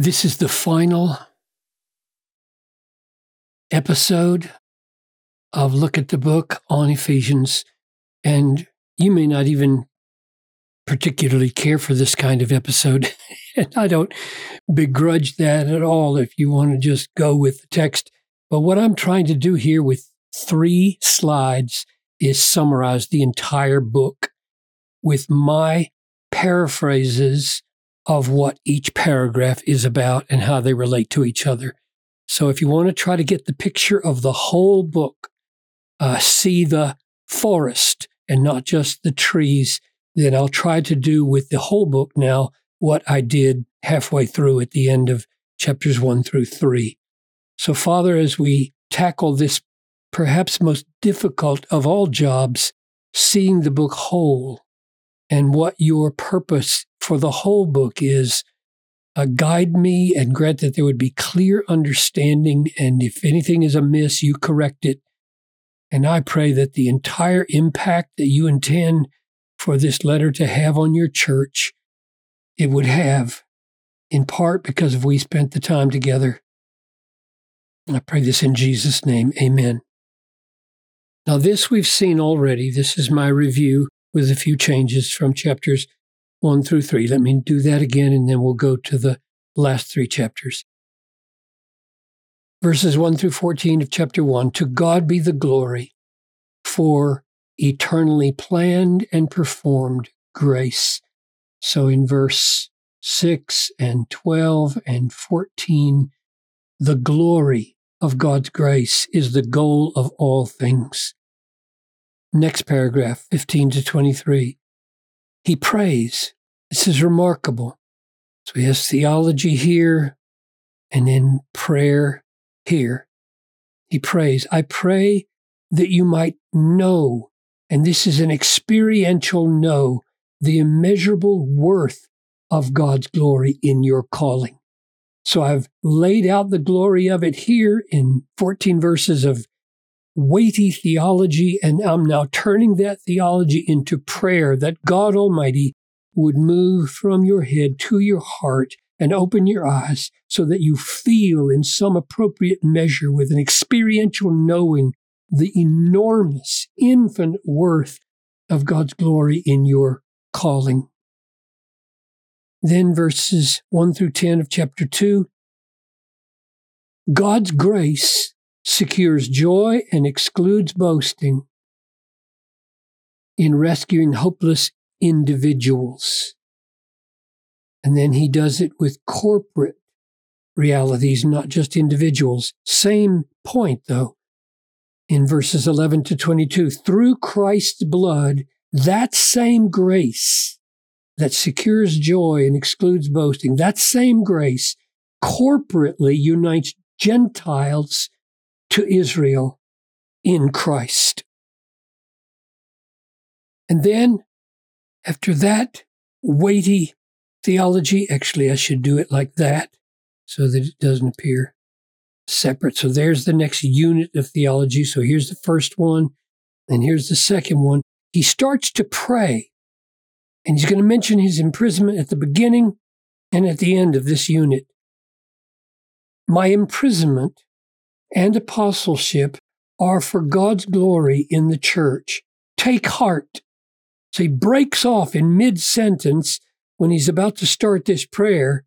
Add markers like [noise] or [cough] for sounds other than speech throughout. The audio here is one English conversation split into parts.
This is the final episode of Look at the Book on Ephesians. And you may not even particularly care for this kind of episode. [laughs] and I don't begrudge that at all if you want to just go with the text. But what I'm trying to do here with three slides is summarize the entire book with my paraphrases of what each paragraph is about and how they relate to each other. So if you want to try to get the picture of the whole book, uh, see the forest and not just the trees, then I'll try to do with the whole book now what I did halfway through at the end of chapters one through three. So, Father, as we tackle this perhaps most difficult of all jobs, seeing the book whole and what your purpose for the whole book is, uh, guide me and grant that there would be clear understanding. And if anything is amiss, you correct it. And I pray that the entire impact that you intend for this letter to have on your church, it would have, in part because we spent the time together. I pray this in Jesus' name. Amen. Now, this we've seen already. This is my review with a few changes from chapters one through three. Let me do that again, and then we'll go to the last three chapters. Verses 1 through 14 of chapter 1 To God be the glory for eternally planned and performed grace. So in verse 6 and 12 and 14, the glory of God's grace is the goal of all things. Next paragraph, 15 to 23. He prays. This is remarkable. So he has theology here and then prayer here. He prays, I pray that you might know and this is an experiential know the immeasurable worth of God's glory in your calling. So I've laid out the glory of it here in 14 verses of weighty theology, and I'm now turning that theology into prayer that God Almighty would move from your head to your heart and open your eyes so that you feel in some appropriate measure with an experiential knowing the enormous, infinite worth of God's glory in your calling. Then verses 1 through 10 of chapter 2 God's grace secures joy and excludes boasting in rescuing hopeless individuals. And then he does it with corporate realities, not just individuals. Same point, though in verses 11 to 22. Through Christ's blood, that same grace that secures joy and excludes boasting, that same grace corporately unites Gentiles to Israel in Christ. And then, after that weighty theology, actually, I should do it like that so that it doesn't appear separate. So there's the next unit of theology. So here's the first one, and here's the second one. He starts to pray, and he's going to mention his imprisonment at the beginning and at the end of this unit. My imprisonment and apostleship are for God's glory in the church. Take heart. So he breaks off in mid sentence when he's about to start this prayer.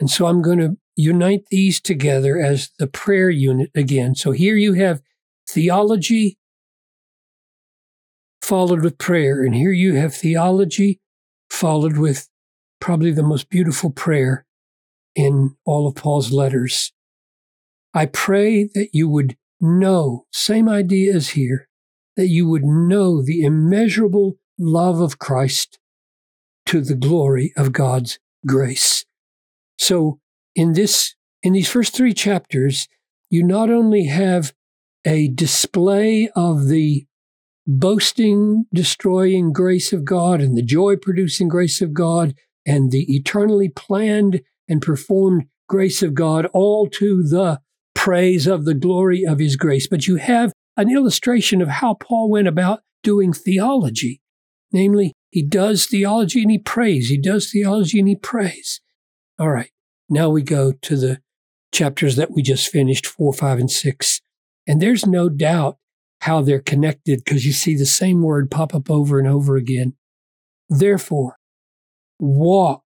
And so I'm going to unite these together as the prayer unit again. So here you have theology followed with prayer, and here you have theology followed with probably the most beautiful prayer in all of Paul's letters. I pray that you would know, same idea as here, that you would know the immeasurable love of Christ to the glory of God's grace. So in this in these first three chapters, you not only have a display of the boasting, destroying grace of God and the joy producing grace of God and the eternally planned and performed grace of God, all to the praise of the glory of his grace. But you have an illustration of how Paul went about doing theology. Namely, he does theology and he prays. He does theology and he prays. All right. now we go to the chapters that we just finished, four, five, and six. And there's no doubt how they're connected because you see the same word pop up over and over again. Therefore, walk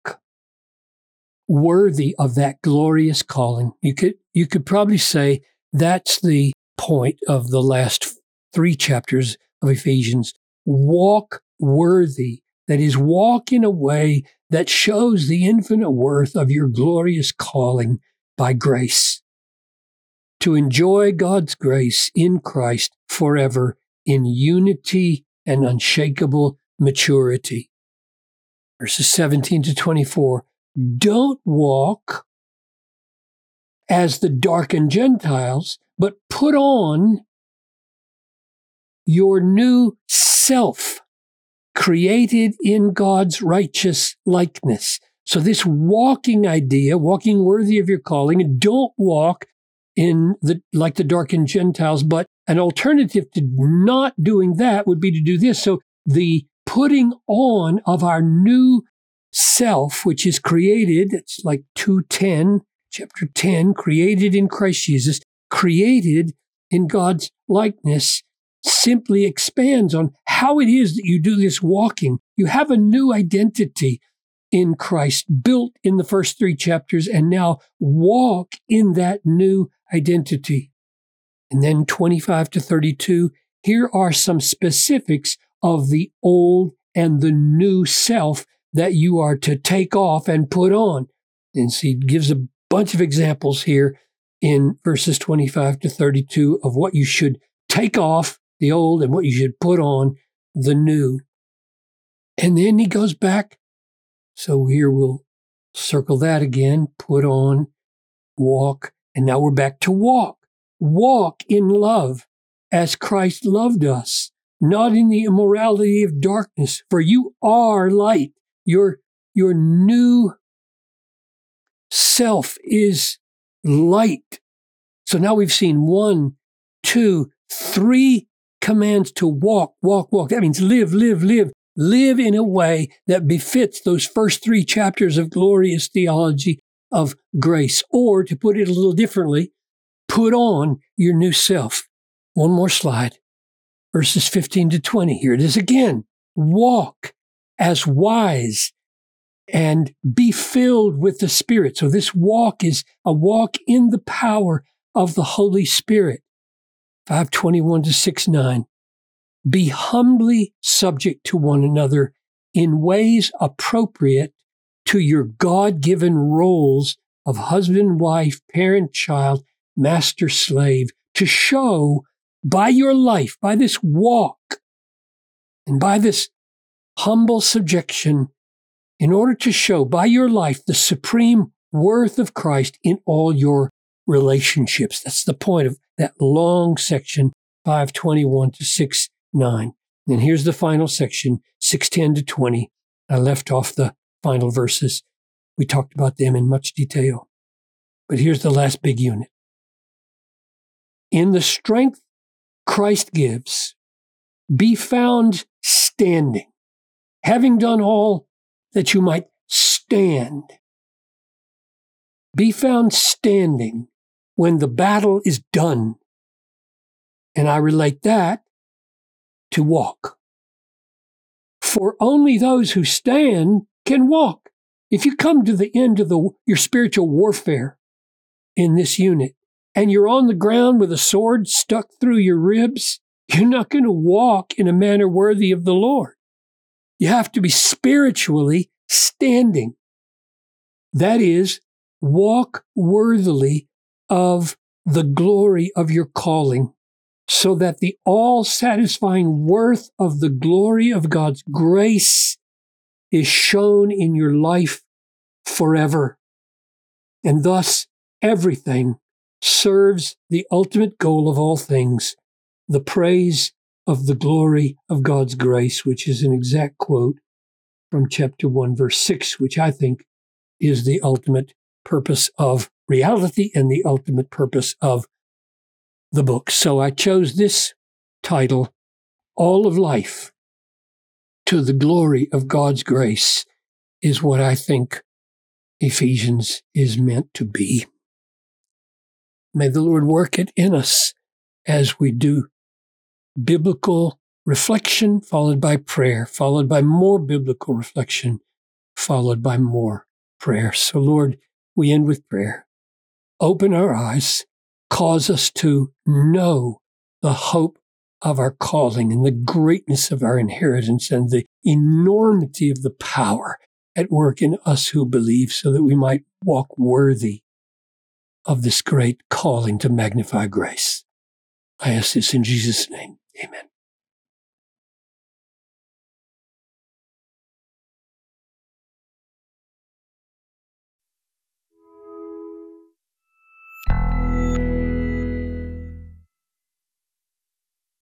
worthy of that glorious calling. You could, you could probably say that's the point of the last three chapters of Ephesians. Walk worthy. That is, walk in a way that shows the infinite worth of your glorious calling by grace. To enjoy God's grace in Christ forever in unity and unshakable maturity. Verses 17 to 24. Don't walk as the darkened Gentiles, but put on your new self, created in God's righteous likeness. So, this walking idea, walking worthy of your calling, don't walk in the like the darkened Gentiles, but an alternative to not doing that would be to do this. So, the putting on of our new self, which is created, it's like 210, chapter 10, created in Christ Jesus, created in God's likeness, simply expands on how it is that you do this walking. You have a new identity in Christ, built in the first three chapters, and now walk in that new identity. And then 25 to 32, here are some specifics of the old and the new self that you are to take off and put on. And he gives a bunch of examples here in verses 25 to 32 of what you should take off the old and what you should put on the new. And then he goes back. So here we'll circle that again, put on, walk, and now we're back to walk. Walk in love as Christ loved us, not in the immorality of darkness, for you are light. Your, your new self is light. So now we've seen one, two, three commands to walk, walk, walk. That means live, live, live. Live in a way that befits those first three chapters of glorious theology of grace. Or to put it a little differently, put on your new self. One more slide. Verses 15 to 20. Here it is again. Walk as wise and be filled with the Spirit. So this walk is a walk in the power of the Holy Spirit. 521 to 6 9. Be humbly subject to one another in ways appropriate to your God given roles of husband, wife, parent, child, master, slave, to show by your life, by this walk, and by this humble subjection, in order to show by your life the supreme worth of Christ in all your relationships. That's the point of that long section, 521 to 6 9. And here's the final section, 610 to 20. I left off the final verses. We talked about them in much detail. But here's the last big unit. In the strength Christ gives, be found standing, having done all that you might stand. Be found standing when the battle is done. And I relate that to walk. For only those who stand can walk. If you come to the end of the, your spiritual warfare in this unit and you're on the ground with a sword stuck through your ribs, you're not going to walk in a manner worthy of the Lord. You have to be spiritually standing. That is, walk worthily of the glory of your calling, so that the all satisfying worth of the glory of God's grace is shown in your life forever. And thus, everything serves the ultimate goal of all things, the praise of the glory of God's grace, which is an exact quote from chapter 1, verse 6, which I think is the ultimate purpose of reality and the ultimate purpose of the book. So I chose this title, All of Life to the Glory of God's Grace, is what I think Ephesians is meant to be. May the Lord work it in us as we do biblical reflection, followed by prayer, followed by more biblical reflection, followed by more prayer. So, Lord, we end with prayer. Open our eyes, cause us to know the hope of our calling and the greatness of our inheritance and the enormity of the power at work in us who believe so that we might walk worthy of this great calling to magnify grace. I ask this in Jesus' name. Amen.